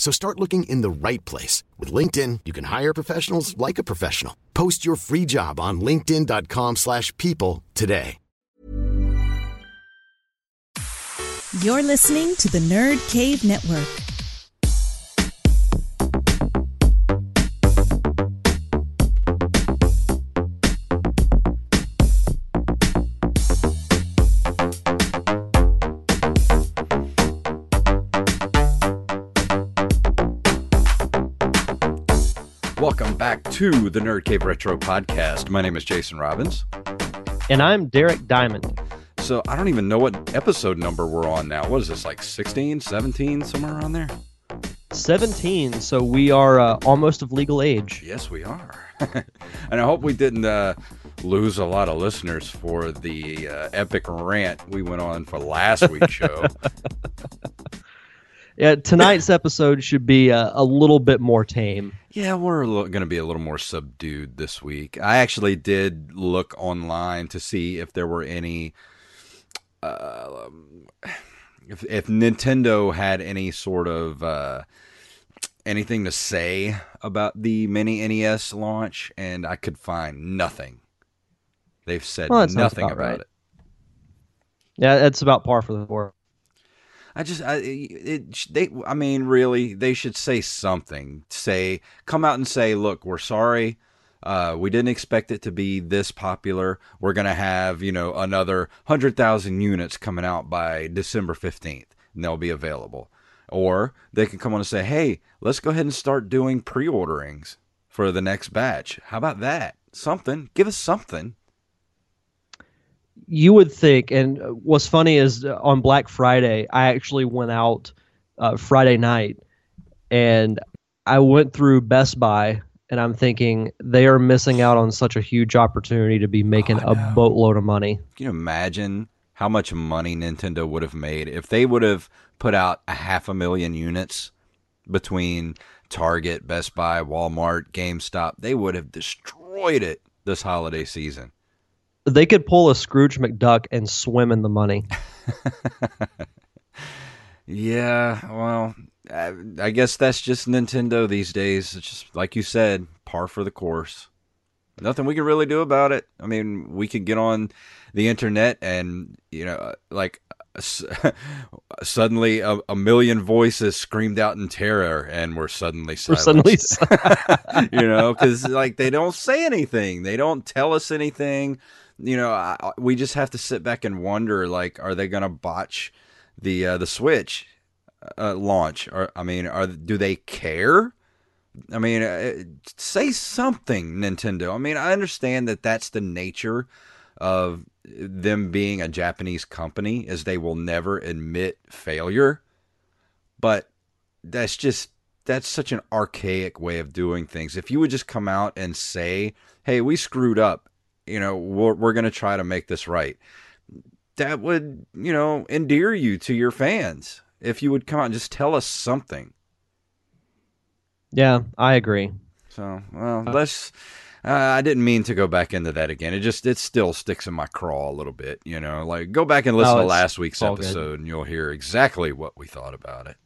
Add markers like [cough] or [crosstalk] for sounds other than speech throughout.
So start looking in the right place. With LinkedIn, you can hire professionals like a professional. Post your free job on linkedin.com slash people today. You're listening to the Nerd Cave Network. Back to the Nerd Cave Retro Podcast. My name is Jason Robbins. And I'm Derek Diamond. So I don't even know what episode number we're on now. What is this, like 16, 17, somewhere around there? 17, so we are uh, almost of legal age. Yes, we are. [laughs] and I hope we didn't uh, lose a lot of listeners for the uh, epic rant we went on for last week's show. [laughs] Yeah, tonight's [laughs] episode should be uh, a little bit more tame. Yeah, we're going to be a little more subdued this week. I actually did look online to see if there were any. Uh, if, if Nintendo had any sort of uh, anything to say about the mini NES launch, and I could find nothing. They've said Well, nothing about about right. it. Yeah, it's about par for the course. I just, I, it, they, I mean, really, they should say something. Say, come out and say, look, we're sorry. Uh, we didn't expect it to be this popular. We're to have, you know, another 100,000 units coming out by December 15th, and they'll be available. Or they can come on and say, hey, let's go ahead and start doing pre orderings for the next batch. How about that? Something. Give us something. You would think, and uh, what's funny is uh, on Black Friday, I actually went out uh, Friday night and I went through Best Buy and I'm thinking they are missing out on such a huge opportunity to be making Oh, a boatload of money. Can you imagine how much money Nintendo would have made if they would have put out a half a million units between Target, Best Buy, Walmart, GameStop? They would have destroyed it this holiday season. They could pull a Scrooge McDuck and swim in the money. [laughs] Yeah, well, I, I guess that's just Nintendo these days. It's just like you said, par for the course. Nothing we can really do about it. I mean, we could get on the internet and you know, like [laughs] suddenly a, a million voices screamed out in terror, and we're suddenly We're silenced. suddenly [laughs] you know, because like they don't say anything, they don't tell us anything. You know, I, we just have to sit back and wonder, like, are they going to botch the uh, the Switch uh, launch? Or I mean, are do they care? I mean, uh, say something, Nintendo. I mean, I understand that that's the nature of them being a Japanese company, is they will never admit failure. But that's just that's such an archaic way of doing things. If you would just come out and say, "Hey, we screwed up," you know, we're, we're going to try to make this right. That would, you know, endear you to your fans if you would come out and just tell us something. Yeah, I agree. So, well, let's. Uh, I didn't mean to go back into that again. It just it still sticks in my craw a little bit, you know. Like go back and listen Oh, to last week's all good. episode, and you'll hear exactly what we thought about it.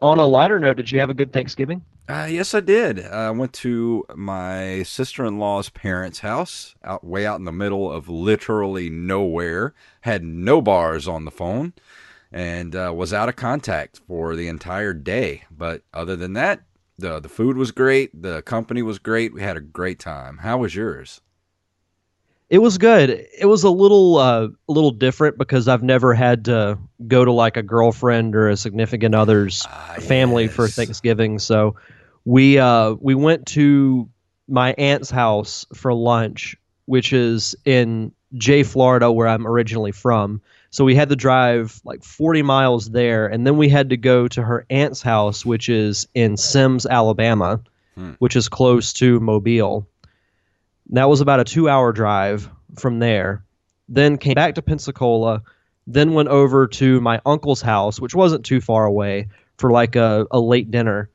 On a lighter note, did you have a good Thanksgiving? Uh, yes, I did. I went to my sister in law's parents' house, out way out in the middle of literally nowhere. Had no bars on the phone, and uh, was out of contact for the entire day. But other than that, the the food was great. The company was great. We had a great time. How was yours? It was good. It was a little uh, a little different because I've never had to go to like a girlfriend or a significant other's Ah, family for. Thanksgiving. So we uh, we went to my aunt's house for lunch, which is in Jay, Florida, where I'm originally from. So we had to drive like 40 miles there, and then we had to go to her aunt's house, which is in Sims, Alabama, Hmm. which is close to Mobile. That was about a two-hour drive from there. Then came back to Pensacola, then went over to my uncle's house, which wasn't too far away, for like a, a late dinner.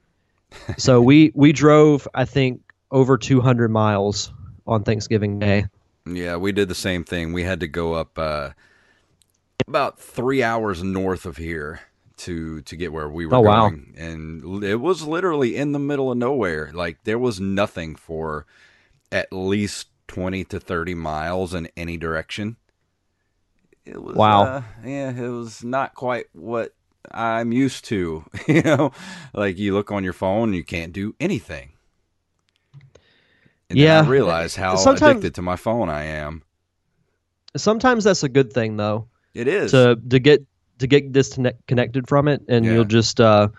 so [laughs] we we drove, I think, over 200 miles on Thanksgiving Day. Yeah, we did the same thing. We had to go up uh, about three hours north of here to to get where we were Oh, wow. and it was literally in the middle of nowhere. Like there was nothing for at least twenty to thirty miles in any direction. It was Wow. uh, yeah, it was not quite what I'm used to. [laughs] You know, like you look on your phone, you can't do anything. And then Yeah. I realize how Sometimes- addicted to my phone I am. Sometimes that's a good thing though. It is. to to get to get disconnected from it and Yeah. you'll just uh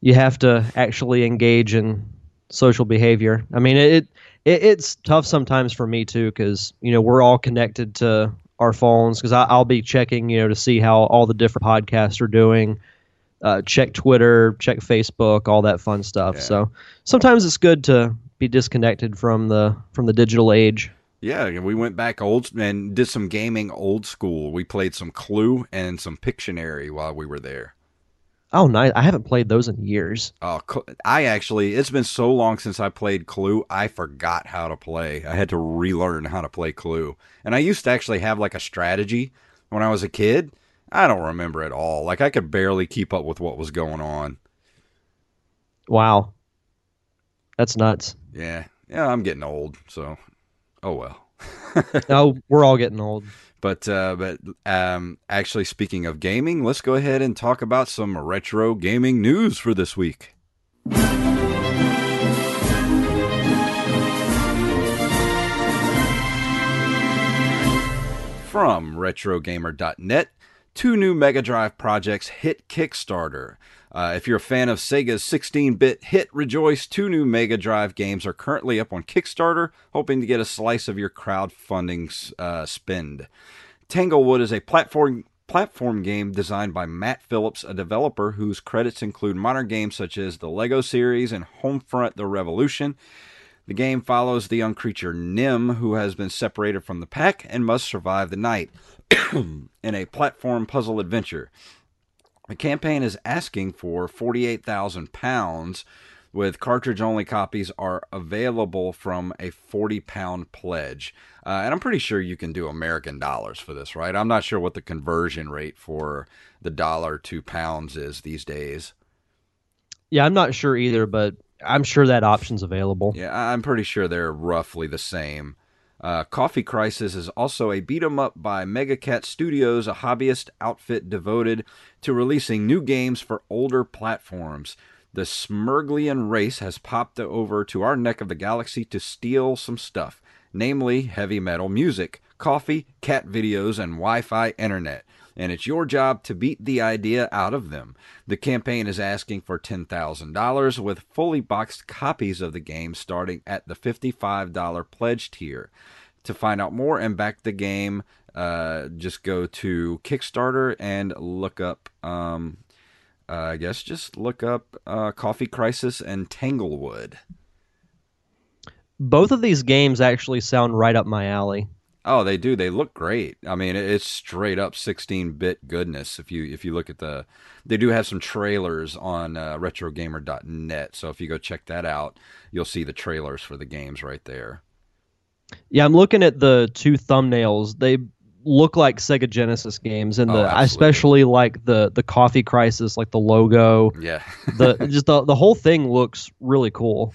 you have to actually engage in social behavior i mean it, it it's tough sometimes for me too because you know we're all connected to our phones because i'll be checking you know to see how all the different podcasts are doing uh, check twitter check facebook all that fun stuff Yeah. so sometimes it's good to be disconnected from the from the digital age Yeah, and we went back old and did some gaming old school. We played some Clue and some Pictionary while we were there. Oh nice i haven't played those in years Oh, I actually, it's been so long since I played Clue, I forgot how to play. I had to relearn how to play Clue. And I used to actually have like a strategy when I was a kid. I don't remember at all. Like I could barely keep up with what was going on. wow that's nuts Yeah, yeah, I'm getting old, so oh well. [laughs] oh we're all getting old But uh, but um, actually, speaking of gaming, let's go ahead and talk about some retro gaming news for this week. From RetroGamer.net, two new Mega Drive projects hit Kickstarter. Uh, if you're a fan of Sega's 16 bit hit Rejoice, two new Mega Drive games are currently up on Kickstarter, hoping to get a slice of your crowdfunding uh, spend. Tanglewood is a platform platform game designed by Matt Phillips, a developer whose credits include modern games such as the Lego series and Homefront: The Revolution. The game follows the young creature Nymn, who has been separated from the pack and must survive the night [clears throat] in a platform puzzle adventure. The campaign is asking for forty-eight thousand pounds, with cartridge-only copies are available from a forty-pound pledge. Uh, and I'm pretty sure you can do American dollars for this, right? I'm not sure what the conversion rate for the dollar to pounds is these days. Yeah, I'm not sure either, but I'm sure that option's available. Yeah, I'm pretty sure they're roughly the same. Uh, Coffee Crisis is also a beat 'em up by Megacat Studios, a hobbyist outfit devoted to releasing new games for older platforms. The Smurglian race has popped over to our neck of the galaxy to steal some stuff, namely heavy metal music, coffee, cat videos, and Wi Fi internet. And it's your job to beat the idea out of them. The campaign is asking for $10,000 with fully boxed copies of the game starting at the $55 pledge tier. To find out more and back the game, uh, just go to Kickstarter and look up, um, uh, I guess, just look up uh, Coffee Crisis and Tanglewood. both of these games actually sound right up my alley. Oh, they do. They look great. I mean, it's straight up 16-bit goodness. If you if you look at the, they do have some trailers on uh, RetroGamer.net. So if you go check that out, you'll see the trailers for the games right there. Yeah, I'm looking at the two thumbnails. They look like Sega Genesis games, and Oh, the I especially like the the Coffee Crisis, like the logo. Yeah. [laughs] The just the the whole thing looks really cool.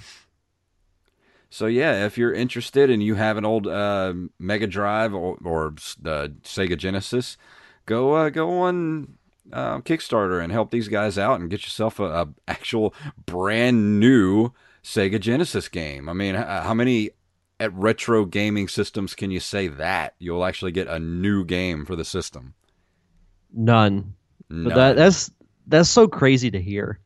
So yeah, if you're interested and you have an old uh, Mega Drive or, or the Sega Genesis, go uh, go on uh, Kickstarter and help these guys out and get yourself a, a actual brand new Sega Genesis game. I mean, how many at retro gaming systems can you say that you'll actually get a new game for the system? None. But that that's that's so crazy to hear.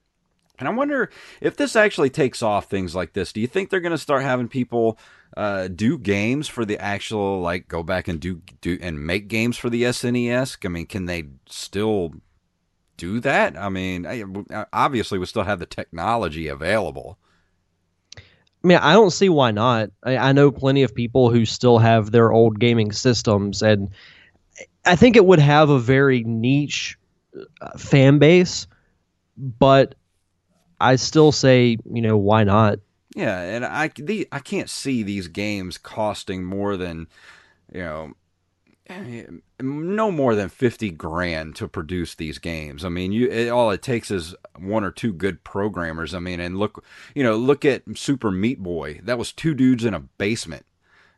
And I wonder if this actually takes off things like this. Do you think they're going to start having people uh, do games for the actual like go back and do do and make games for the SNES? I mean, can they still do that? I mean, obviously we still have the technology available. I mean, I don't see why not. I, I know plenty of people who still have their old gaming systems, and I think it would have a very niche uh, fan base. But I still say, you know, why not? Yeah, and I the, I can't see these games costing more than you know no more than 50 grand to produce these games. I mean, you it, all it takes is one or two good programmers. I mean, and look, you know, look at Super Meat Boy. That was two dudes in a basement.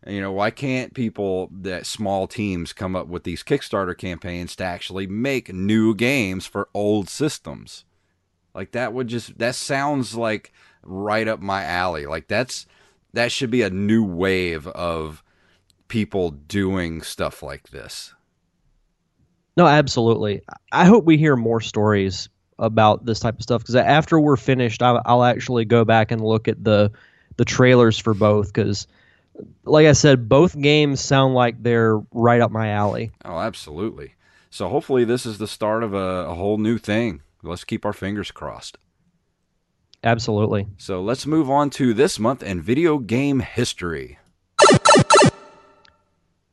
You know, why can't people that small teams come up with these Kickstarter campaigns to actually make new games for old systems? Like that would just that sounds like right up my alley. Like that's that should be a new wave of people doing stuff like this. No, absolutely. I hope we hear more stories about this type of stuff because after we're finished, I'll, I'll actually go back and look at the the trailers for both because, like I said, both games sound like they're right up my alley. Oh, absolutely. So hopefully this is the start of a, a whole new thing. Let's keep our fingers crossed. Absolutely. So let's move on to this month in video game history.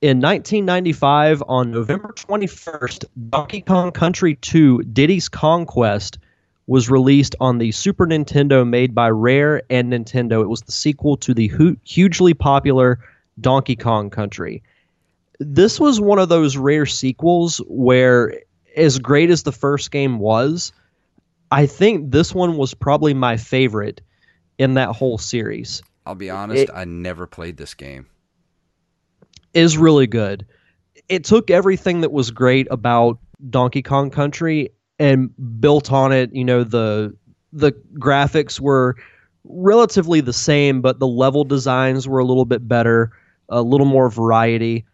In 1995, on November 21st, Donkey Kong Country 2 Diddy's Kong Quest was released on the Super Nintendo made by Rare and Nintendo. It was the sequel to the hu- hugely popular Donkey Kong Country. This was one of those rare sequels where, as great as the first game was, I think this one was probably my favorite in that whole series. I'll be honest, It- I never played this game. Is really good. It took everything that was great about Donkey Kong Country and built on it. You know, the the graphics were relatively the same, but the level designs were a little bit better, a little more variety.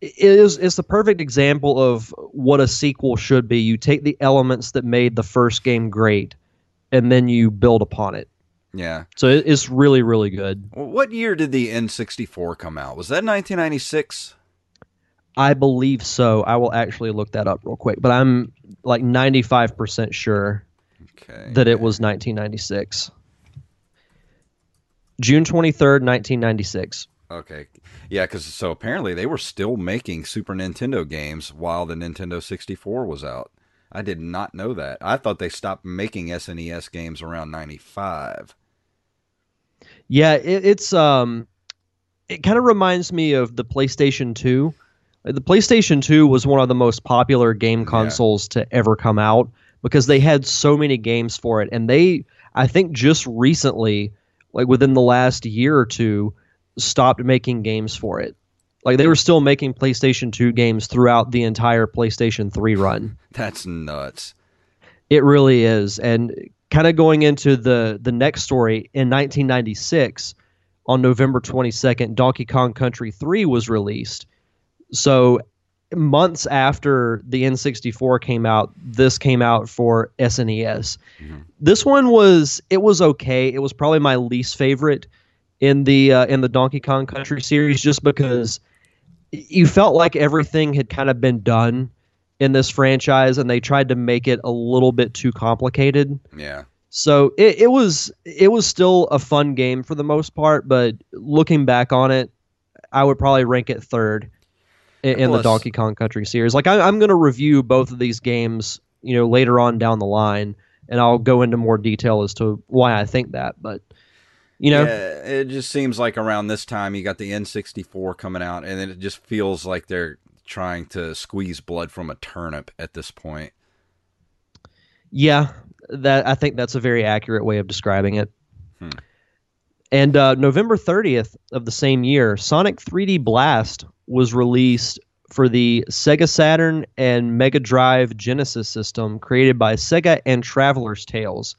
It is it's the perfect example of what a sequel should be. You take the elements that made the first game great, and then you build upon it. Yeah. So it, it's really really good. What year did the N64 come out? Was that 1996? I believe so. I will actually look that up real quick, but I'm like 95% sure Okay. that it was 1996. June 23rd, 1996. Okay. Yeah, because so apparently they were still making Super Nintendo games while the Nintendo 64 was out. I did not know that. I thought they stopped making SNES games around 95. Yeah, it, it's um it kind of reminds me of the PlayStation 2. The PlayStation 2 was one of the most popular game consoles to ever come out because they had so many games for it and they I think just recently like within the last year or two stopped making games for it. Like they were still making PlayStation 2 games throughout the entire PlayStation 3 run. That's nuts. It really is. And kind of going into the the next story in 1996 on November 22nd, Donkey Kong Country 3 was released. So months after the N64 came out, this came out for SNES. This one was it was okay. It was probably my least favorite in the uh, in the Donkey Kong Country series just because you felt like everything had kind of been done in this franchise and they tried to make it a little bit too complicated. Yeah. So it, it was it was still a fun game for the most part, but looking back on it, I would probably rank it third in, in the Donkey Kong Country series. Like I, I'm going to review both of these games, you know, later on down the line, and I'll go into more detail as to why I think that. But you know, Yeah, it just seems like around this time you got the N64 coming out, and then it just feels like they're trying to squeeze blood from a turnip at this point. Yeah, that I think that's a very accurate way of describing it. Hmm. And uh, November 30th of the same year, Sonic 3D Blast was released for the Sega Saturn and Mega Drive Genesis system created by Sega and Traveller's Tales.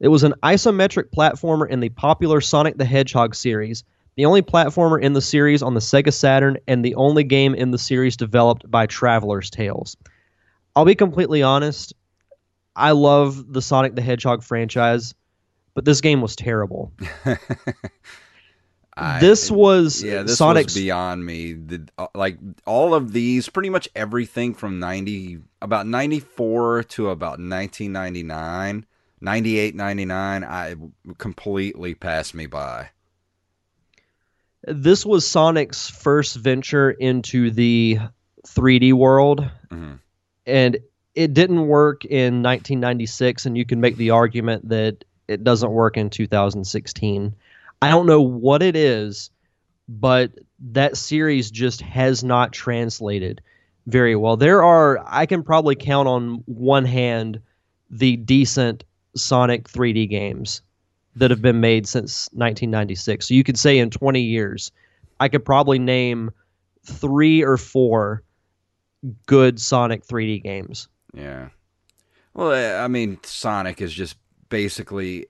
It was an isometric platformer in the popular Sonic the Hedgehog series, the only platformer in the series on the Sega Saturn, and the only game in the series developed by Traveller's Tales. I'll be completely honest, I love the Sonic the Hedgehog franchise, but this game was terrible. [laughs] I- this was yeah, this Sonic's was beyond me. The, uh, like all of these, pretty much everything from ninety, about ninety four to about 1999, 98, 99, I completely passed me by. This was Sonic's first venture into the 3D world, Mhm. and it didn't work in 1996. And you can make the argument that it doesn't work in 2016. I don't know what it is, but that series just has not translated very well. There are, I can probably count on one hand the decent Sonic 3D games that have been made since 1996. So you could say in 20 years, I could probably name three or four good Sonic 3D games. Yeah. Well, I mean, Sonic is just basically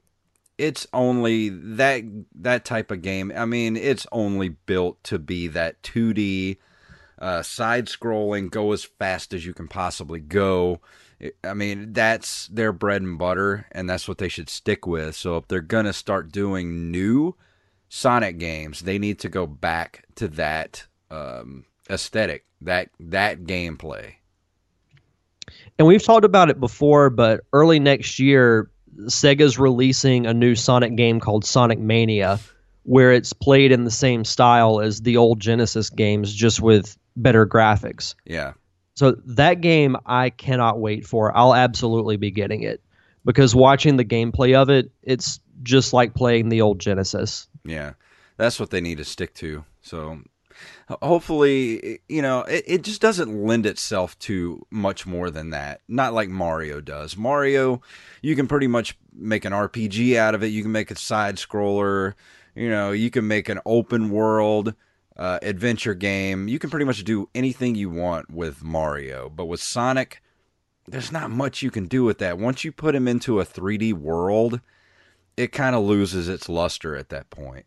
it's only that that type of game. I mean, it's only built to be that 2D uh, side scrolling, go as fast as you can possibly go. I mean, that's their bread and butter, and that's what they should stick with. So if they're gonna start doing new Sonic games, they need to go back to that um, aesthetic, that that gameplay. And we've talked about it before, but early next year, Sega's releasing a new Sonic game called Sonic Mania, where it's played in the same style as the old Genesis games, just with better graphics. Yeah. So that game I cannot wait for. I'll absolutely be getting it because watching the gameplay of it, it's just like playing the old Genesis. Yeah, that's what they need to stick to. So hopefully, you know, it, it just doesn't lend itself to much more than that. Not like Mario does. Mario, you can pretty much make an RPG out of it. You can make a side scroller. You know, you can make an open world uh, adventure game. You can pretty much do anything you want with Mario. But with Sonic, there's not much you can do with that. Once you put him into a 3D world, it kind of loses its luster at that point.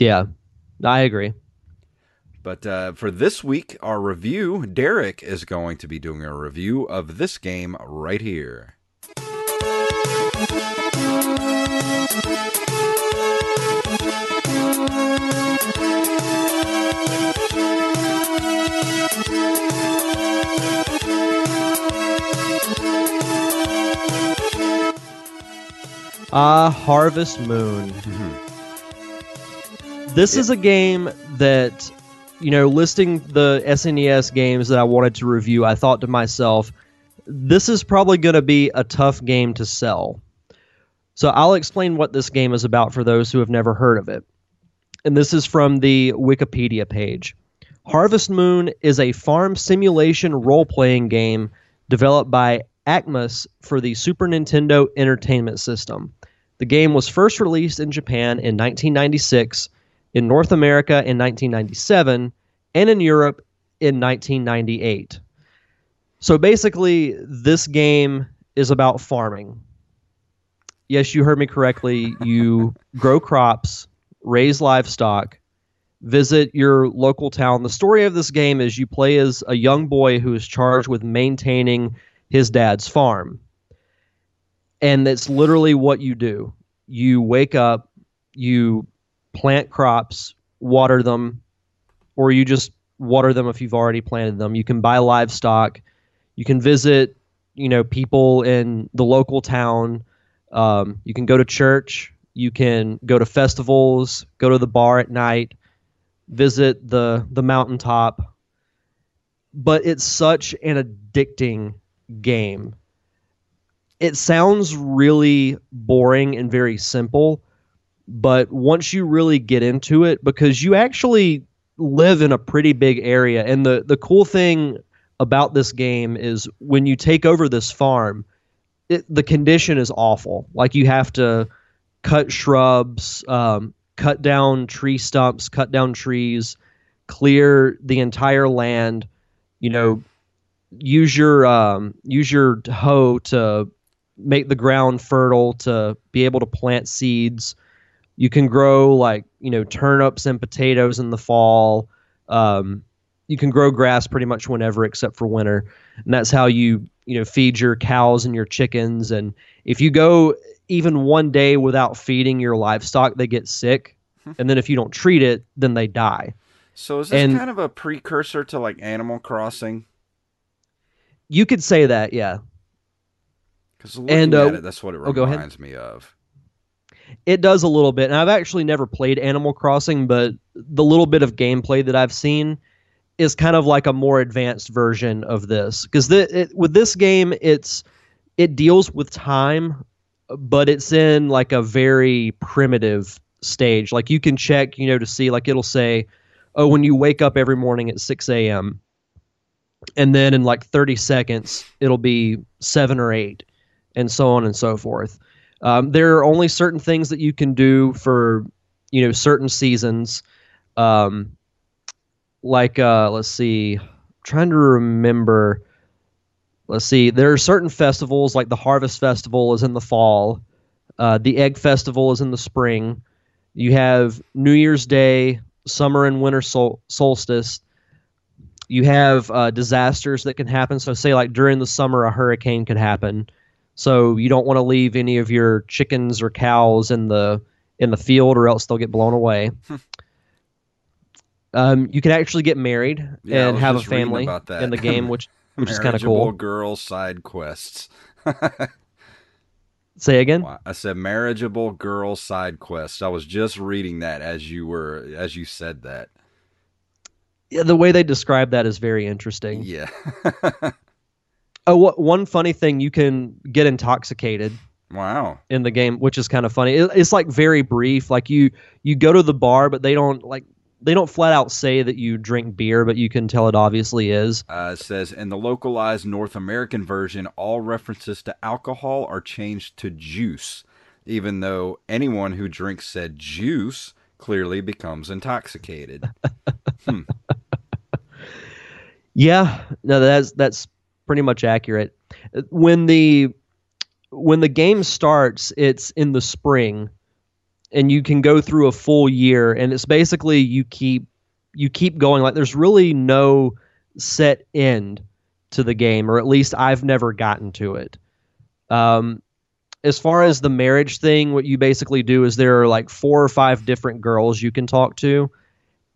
Yeah, I agree. But uh, for this week, our review, Derek is going to be doing a review of this game right here. Ah, Harvest Moon. This is a game that you know, listing the SNES games that I wanted to review, I thought to myself, this is probably going to be a tough game to sell. So I'll explain what this game is about for those who have never heard of it. And this is from the Wikipedia page. Harvest Moon is a farm simulation role playing game developed by Amccus for the Super Nintendo Entertainment System. The game was first released in Japan in 1996, in North America in 1997, and in Europe in 1998. So basically, this game is about farming yes, you heard me correctly. You grow crops, raise livestock, visit your local town. The story of this game is you play as a young boy who is charged with maintaining his dad's farm. And that's literally what you do. You wake up, you plant crops, water them, or you just water them if you've already planted them. You can buy livestock. You can visit, you know, people in the local town um, you can go to church, you can go to festivals, go to the bar at night, visit the the mountaintop. But it's such an addicting game. It sounds really boring and very simple, but once you really get into it because you actually live in a pretty big area and the the cool thing about this game is when you take over this farm, it, the condition is awful. Like you have to cut shrubs, um, cut down tree stumps, cut down trees, clear the entire land. You know, use your um, use your hoe to make the ground fertile to be able to plant seeds. You can grow like you know turnips and potatoes in the fall. Um, you can grow grass pretty much whenever except for winter, and that's how you you know feed your cows and your chickens. And if you go even one day without feeding your livestock they get sick. And then if you don't treat it then they die. So is this and kind of a precursor to like animal crossing? You could say that yeah. Because and uh, it, that's what it oh, reminds me of it does a little bit and i've actually never played animal crossing but the little bit of gameplay that i've seen is kind of like a more advanced version of this. Because with this game it's it deals with time but it's in like a very primitive stage. Like you can check you know to see like it'll say oh when you wake up every morning at 6 a.m and then in like 30 seconds it'll be 7 or 8 and so on and so forth um, there are only certain things that you can do for you know certain seasons um, like uh, let's see, I'm trying to remember. Let's see, there are certain festivals like the Harvest Festival is in the fall, uh, the Egg Festival is in the spring. You have New Year's Day, summer and winter sol- solstice. You have uh, disasters that can happen. So, say like during the summer, a hurricane could happen. So you don't want to leave any of your chickens or cows in the in the field, or else they'll get blown away. [laughs] Um, you can actually get married yeah, and have a family in the game, which [laughs] which is kind of cool. Girl side quests. [laughs] Say again. I said marriageable girl side quests. I was just reading that as you were as you said that. Yeah, the way they describe that is very interesting. Yeah. Oh, what one funny thing you can get intoxicated. Wow. In the game, which is kind of funny. It, it's like very brief. Like you you go to the bar, but they don't like they don't flat out say that you drink beer, but you can tell it obviously is. Uh, it says in the localized North American version, all references to alcohol are changed to juice, even though anyone who drinks said juice clearly becomes intoxicated. [laughs] hmm. Yeah, no, that's that's pretty much accurate. When the when the game starts, it's in the spring and you can go through a full year and it's basically you keep you keep going like there's really no set end to the game or at least I've never gotten to it. Um, as far as the marriage thing, what you basically do is there are like four or five different girls you can talk to,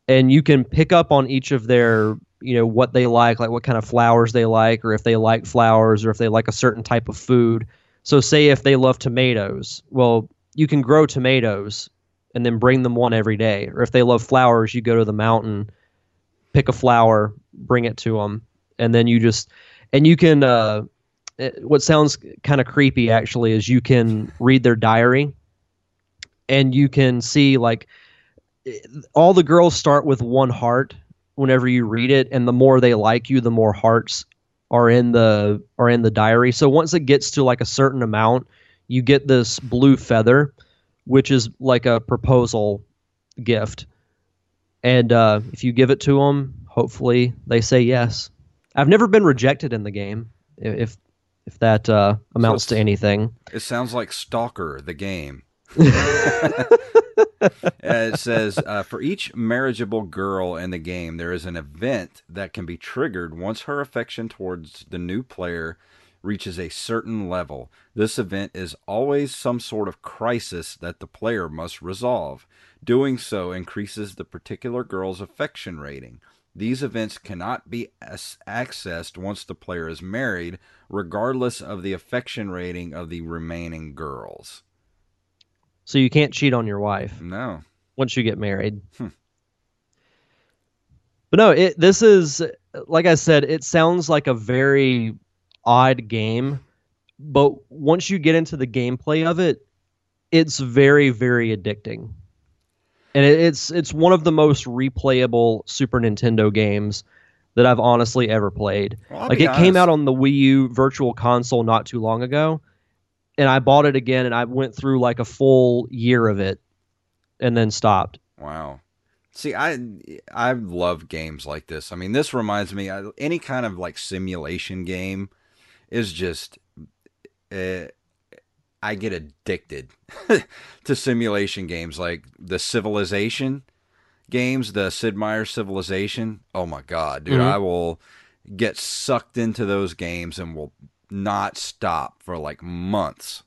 and you can pick up on each of their, you know, what they like, like what kind of flowers they like, or if they like flowers, or if they like a certain type of food. So, say if they love tomatoes, well, you can grow tomatoes and then bring them one every day. Or if they love flowers, you go to the mountain pick a flower, bring it to them, and then you just and you can. Uh, it, what sounds kind of creepy actually is you can read their diary, and you can see like all the girls start with one heart whenever you read it, and the more they like you, the more hearts are in the are in the diary. So once it gets to like a certain amount, you get this blue feather, which is like a proposal gift. And uh, if you give it to them, hopefully they say yes. I've never been rejected in the game. If if that uh, amounts So to anything. It sounds like Stalker, the game. [laughs] Uh, it says uh, for each marriageable girl in the game, there is an event that can be triggered once her affection towards the new player reaches a certain level. This event is always some sort of crisis that the player must resolve. Doing so increases the particular girl's affection rating. These events cannot be accessed once the player is married, regardless of the affection rating of the remaining girls. So you can't cheat on your wife No. once you get married. Hmm. But no, it this is like I said, it sounds like a very odd game, but once you get into the gameplay of it, it's very very addicting. And it, it's it's one of the most replayable Super Nintendo games that I've honestly ever played. Well, like it came out on the Wii U Virtual Console not too long ago, and I bought it again and I went through like a full year of it and then stopped. Wow. See, I I love games like this. I mean, this reminds me I- any kind of like simulation game is just uh, I get addicted [laughs] to simulation games like the Civilization games, the Sid Meier Civilization. Oh my god, dude, Mhm. I will get sucked into those games and will not stop for like months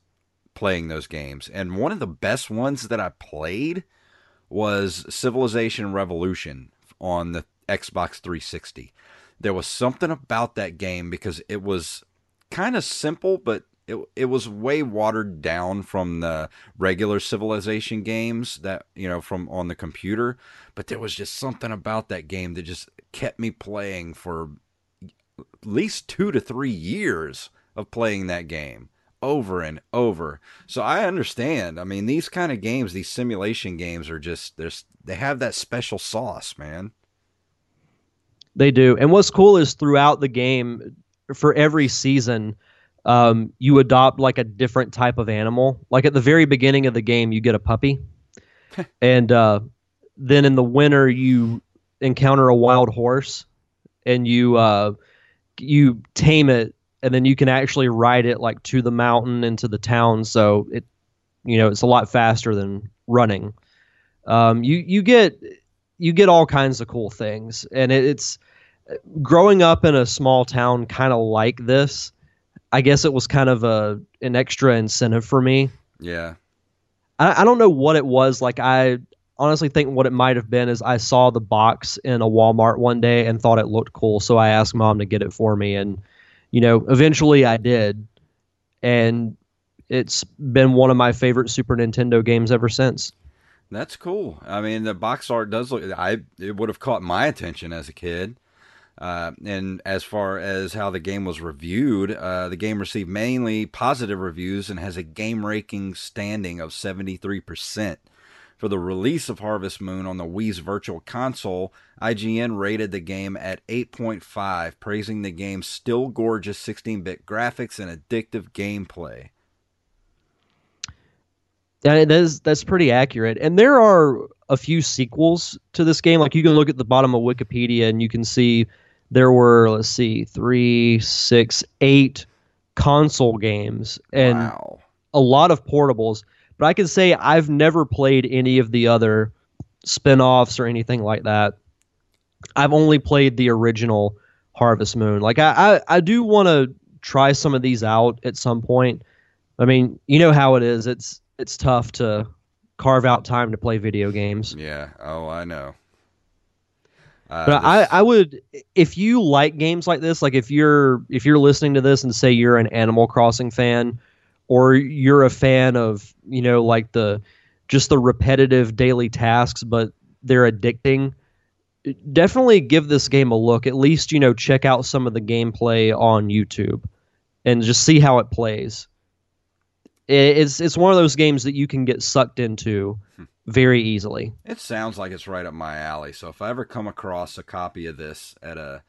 playing those games. And one of the best ones that I played was Civilization Revolution on the Xbox 360. There was something about that game because it was kind of simple, but it it was way watered down from the regular Civilization games that you know from on the computer. But there was just something about that game that just kept me playing for at least two to three years of playing that game over and over. So I understand. I mean, these kind of games, these simulation games, are just there's they have that special sauce, man. They do. And what's cool is throughout the game, for every season, um, you adopt like a different type of animal. Like at the very beginning of the game, you get a puppy, [laughs] and uh, then in the winter you encounter a wild horse, and you uh, you tame it, and then you can actually ride it like to the mountain and to the town. So it, you know, it's a lot faster than running. Um, you you get you get all kinds of cool things, and it, it's growing up in a small town kind of like this. I guess it was kind of a an extra incentive for me. Yeah. I, I don't know what it was. Like I honestly think what it might have been is I saw the box in a Walmart one day and thought it looked cool, so I asked mom to get it for me, and you know, eventually I did, and it's been one of my favorite Super Nintendo games ever since. That's cool. I mean, the box art does look. I it would have caught my attention as a kid. Uh, and as far as how the game was reviewed, uh, the game received mainly positive reviews and has a game ranking standing of 73%. For the release of Harvest Moon on the Wii's Virtual Console, IGN rated the game at 8.5, praising the game's still gorgeous 16 bit graphics and addictive gameplay. That is that's pretty accurate. And there are a few sequels to this game. Like you can look at the bottom of Wikipedia and you can see there were let's see three, six, eight console games and wow. a lot of portables. But I can say I've never played any of the other spin-offs or anything like that. I've only played the original Harvest Moon. Like I, I, I do want to try some of these out at some point. I mean, you know how it is. It's it's tough to carve out time to play video games. Yeah. Oh, I know. Uh, But I, this- I would if you like games like this, like if you're if you're listening to this and say you're an Animal Crossing fan, or you're a fan of you know like the just the repetitive daily tasks, but they're addicting. definitely give this game a look. At least you know check out some of the gameplay on YouTube and just see how it plays. It's it's one of those games that you can get sucked into hmm. very easily. It sounds like it's right up my alley. So if I ever come across a copy of this at a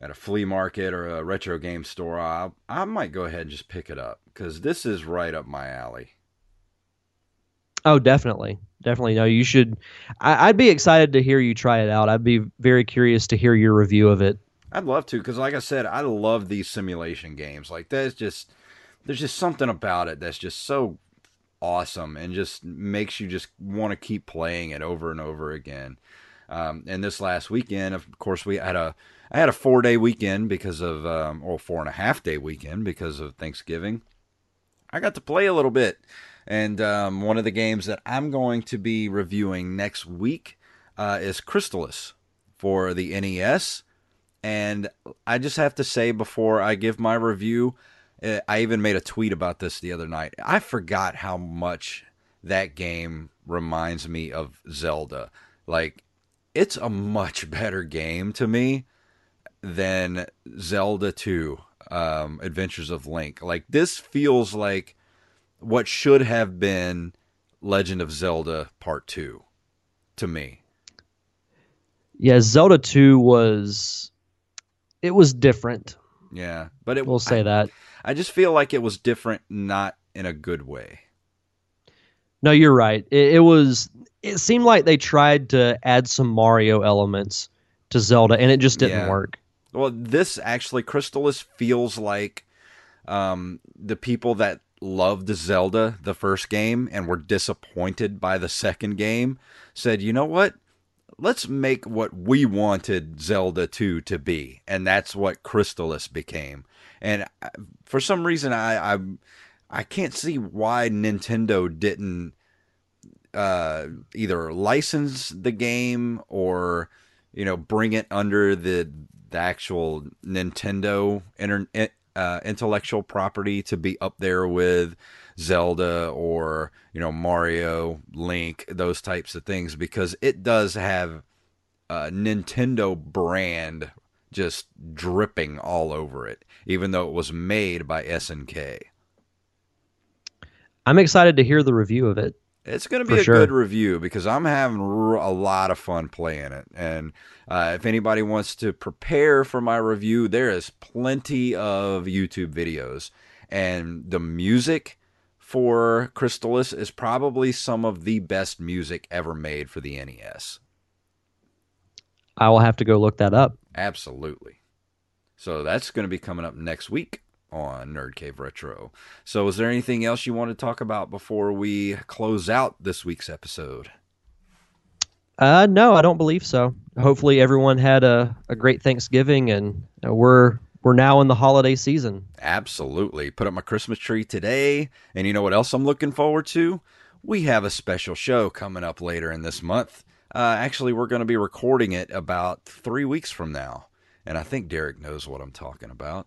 at a flea market or a retro game store, I I might go ahead and just pick it up because this is right up my alley. Oh, definitely, definitely. No, you should. I, would be excited to hear you try it out. I'd be very curious to hear your review of it. I'd love to because, like I said, I love these simulation games. Like there's just there's just something about it that's just so awesome and just makes you just want to keep playing it over and over again. Um, and this last weekend, of course, we had a I had a four day weekend because of um, or four and a half day weekend because of Thanksgiving. I got to play a little bit, and um, one of the games that I'm going to be reviewing next week uh, is Crystalis for the NES. And I just have to say before I give my review, eh, I even made a tweet about this the other night. I forgot how much that game reminds me of Zelda. Like, it's a much [laughs] better game to me than Zelda 2 um, Adventures of Link. Like, this feels like what should have been Legend of Zelda Part 2 to me. Yeah, Zelda 2 was it was different. Yeah, but it we'll say I, that. I just feel like it was different, not in a good way. No, you're right. It, it was. It seemed like they tried to add some Mario elements to Zelda, and it just didn't yeah. work. Well, this actually, Crystalis feels like um, the people that loved Zelda the first game and were disappointed by the second game said, you know what? let's make what we wanted Zelda 2 to be. And that's what Crystalis became. And uh, for some reason, I, I, I can't see why Nintendo didn't uh, either license the game or, you know, bring it under the, the actual Nintendo inter, uh, intellectual property to be up there with Zelda or you know Mario, Link, those types of things because it does have a Nintendo brand just dripping all over it, even though it was made by SNK. I'm excited to hear the review of it. It's going to be a sure. good review because I'm having a lot of fun playing it. And uh, if anybody wants to prepare for my review, there is plenty of YouTube videos. And the music for Crystalis is probably some of the best music ever made for the NES. I will have to go look that up. Absolutely. So that's going to be coming up next week on Nerd Cave Retro. So, is there anything else you want to talk about before we close out this week's episode? Uh, no, I don't believe so. Hopefully, everyone had a, a great Thanksgiving, and uh, we're we're now in the holiday season. Absolutely. Put up my Christmas tree today. And you know what else I'm looking forward to? We have a special show coming up later in this month. Uh, actually, we're going to be recording it about three weeks from now. And I think Derek knows what I'm talking about.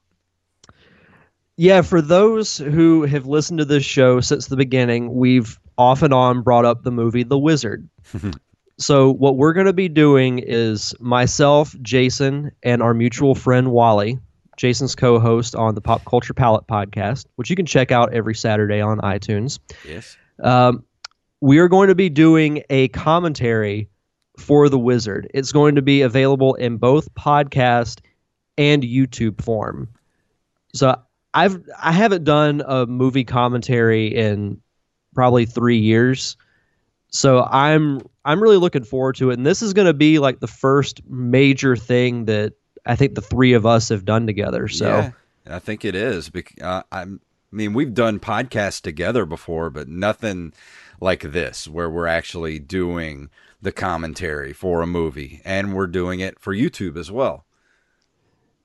Yeah, for those who have listened to this show since the beginning, we've off and on brought up the movie The Wizard. [laughs] so, what we're going to be doing is myself, Jason, and our mutual friend Wally, Jason's co-host on the Pop Culture Palette podcast, which you can check out every Saturday on iTunes. Yes. Um, we are going to be doing a commentary for The Wizard. It's going to be available in both podcast and YouTube form. So I've I haven't done a movie commentary in probably three years. So I'm I'm really looking forward to it, and this is going to be like the first major thing that I think the three of us have done together. So yeah, I think it is. Uh, I mean, we've done podcasts together before, but nothing like this, where we're actually doing the commentary for a movie, and we're doing it for YouTube as well.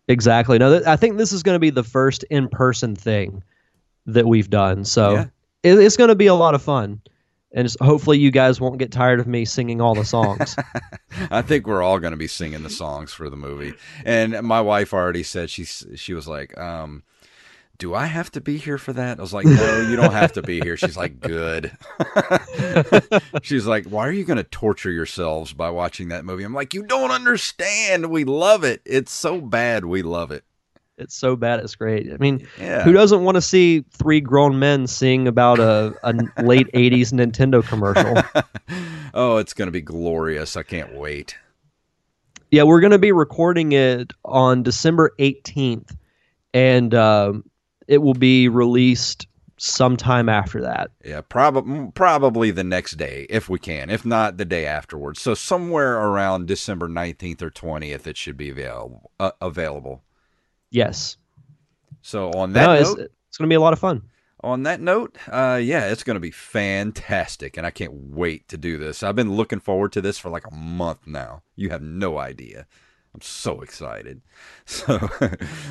Exactly. No, I think this is going to be the first in-person thing that we've done. So yeah. it's going to be a lot of fun and hopefully you guys won't get tired of me singing all the songs. [laughs] I think we're all going to be singing the songs for the movie. And my wife already said she she was like, um, do I have to be here for that? I was like, no, you don't have to be here. She's like, good. [laughs] She's like, why are you going to torture yourselves by watching that movie? I'm like, you don't understand. We love it. It's so bad. We love it. It's so bad. It's great. I mean, Yeah. who doesn't want to see three grown men sing about a, a [laughs] late 80s Nintendo commercial? [laughs] oh, it's going to be glorious. I can't wait. Yeah, we're going to be recording it on December 18th, and um, it will be released sometime after that. Yeah, probably probably the next day if we can. If not, the day afterwards. So somewhere around December 19th or 20th it should be available uh, available. Yes. So on that No, it's, note, it's going to be a lot of fun. on that note, uh, yeah, it's going to be fantastic, and I can't wait to do this. I've been looking forward to this for like a month now. You have no idea. I'm so excited. [laughs] So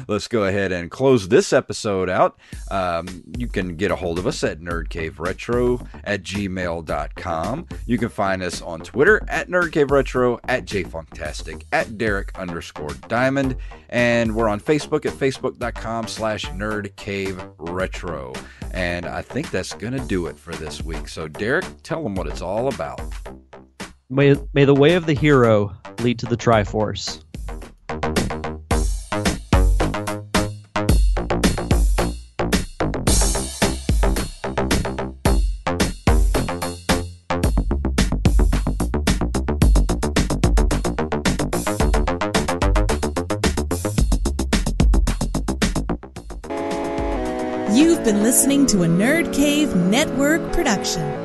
let's go ahead and close this episode out. Um, you can get a hold of us at nerdcaveretro at gmail.com. You can find us on Twitter at nerdcaveretro, at jfunktastic, at Derek underscore diamond, and we're on Facebook at facebook.com slash nerdcaveretro. And I think that's going to do it for this week. So, Derek, tell them what it's all about. May, may the way of the hero lead to the Triforce. You've been listening to a Nerd Cave Network production.